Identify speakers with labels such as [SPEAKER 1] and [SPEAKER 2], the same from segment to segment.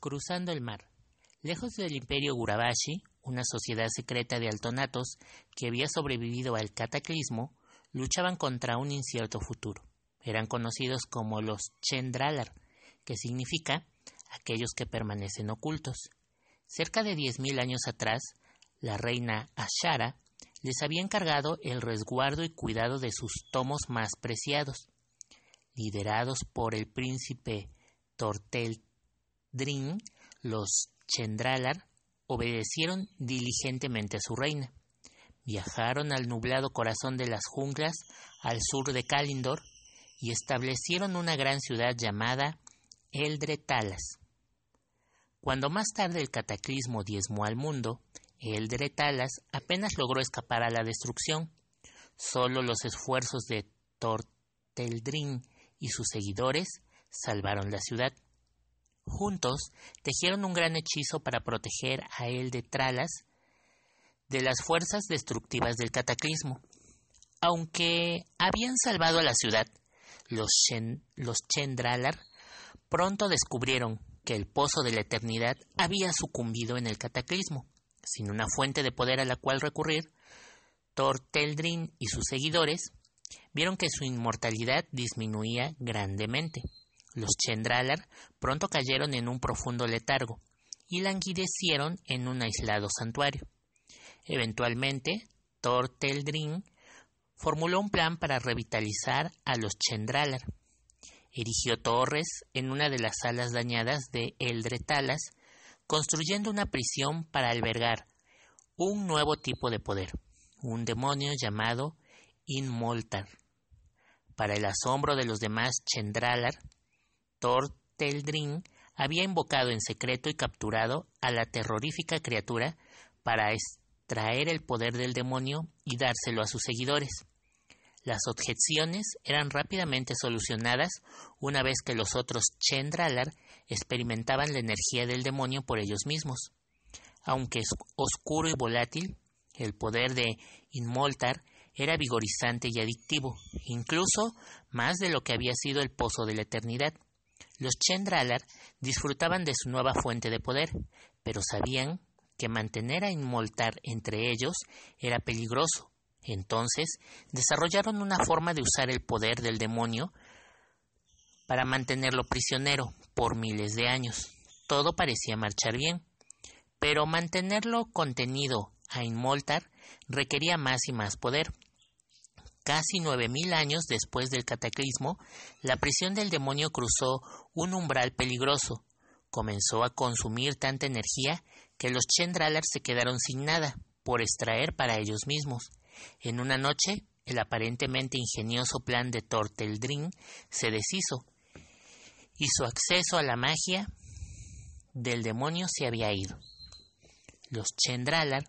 [SPEAKER 1] Cruzando el mar. Lejos del imperio Gurabashi, una sociedad secreta de altonatos que había sobrevivido al cataclismo, luchaban contra un incierto futuro. Eran conocidos como los Chendralar, que significa aquellos que permanecen ocultos. Cerca de diez mil años atrás, la reina Ashara les había encargado el resguardo y cuidado de sus tomos más preciados. Liderados por el príncipe Torteldrin, los Chendralar obedecieron diligentemente a su reina. Viajaron al nublado corazón de las junglas al sur de Kalindor y establecieron una gran ciudad llamada Eldretalas. Cuando más tarde el cataclismo diezmó al mundo, Eldretalas apenas logró escapar a la destrucción. Solo los esfuerzos de Torteldrin y sus seguidores salvaron la ciudad. Juntos tejieron un gran hechizo para proteger a Eldretalas de las fuerzas destructivas del cataclismo. Aunque habían salvado a la ciudad, los, los Chendralar pronto descubrieron que el pozo de la eternidad había sucumbido en el cataclismo. Sin una fuente de poder a la cual recurrir, Torteldrin y sus seguidores vieron que su inmortalidad disminuía grandemente. Los Chendralar pronto cayeron en un profundo letargo y languidecieron en un aislado santuario. Eventualmente, Torteldrin formuló un plan para revitalizar a los Chendralar. Erigió torres en una de las salas dañadas de Eldretalas, construyendo una prisión para albergar un nuevo tipo de poder, un demonio llamado Inmoltar. Para el asombro de los demás Chendralar, Torteldrin había invocado en secreto y capturado a la terrorífica criatura para extraer el poder del demonio y dárselo a sus seguidores. Las objeciones eran rápidamente solucionadas una vez que los otros Chendralar experimentaban la energía del demonio por ellos mismos. Aunque oscuro y volátil, el poder de Inmoltar era vigorizante y adictivo, incluso más de lo que había sido el pozo de la eternidad. Los Chendralar disfrutaban de su nueva fuente de poder, pero sabían que mantener a Inmoltar entre ellos era peligroso entonces desarrollaron una forma de usar el poder del demonio para mantenerlo prisionero por miles de años. Todo parecía marchar bien, pero mantenerlo contenido a Inmoltar requería más y más poder. Casi nueve mil años después del cataclismo, la prisión del demonio cruzó un umbral peligroso. Comenzó a consumir tanta energía que los Chendralar se quedaron sin nada por extraer para ellos mismos. En una noche, el aparentemente ingenioso plan de Torteldrin se deshizo y su acceso a la magia del demonio se había ido. Los Chendralar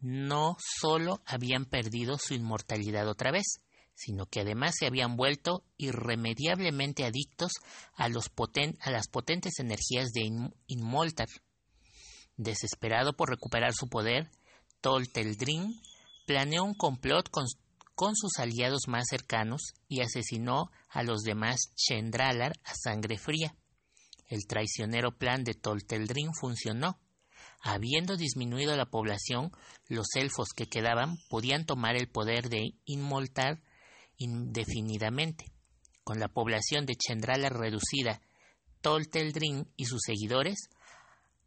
[SPEAKER 1] no solo habían perdido su inmortalidad otra vez, sino que además se habían vuelto irremediablemente adictos a, las potentes energías de Inmoltar. Desesperado por recuperar su poder, Torteldrin planeó un complot con, sus aliados más cercanos y asesinó a los demás Chendralar a sangre fría. El traicionero plan de Tolteldrin funcionó. Habiendo disminuido la población, los elfos que quedaban podían tomar el poder de inmoltar indefinidamente. Con la población de Chendralar reducida, Tolteldrin y sus seguidores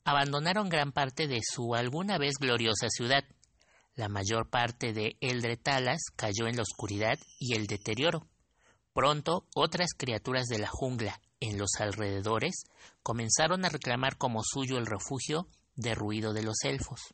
[SPEAKER 1] abandonaron gran parte de su alguna vez gloriosa ciudad. La mayor parte de Eldretalas cayó en la oscuridad y el deterioro. Pronto otras criaturas de la jungla en los alrededores comenzaron a reclamar como suyo el refugio derruido de los elfos.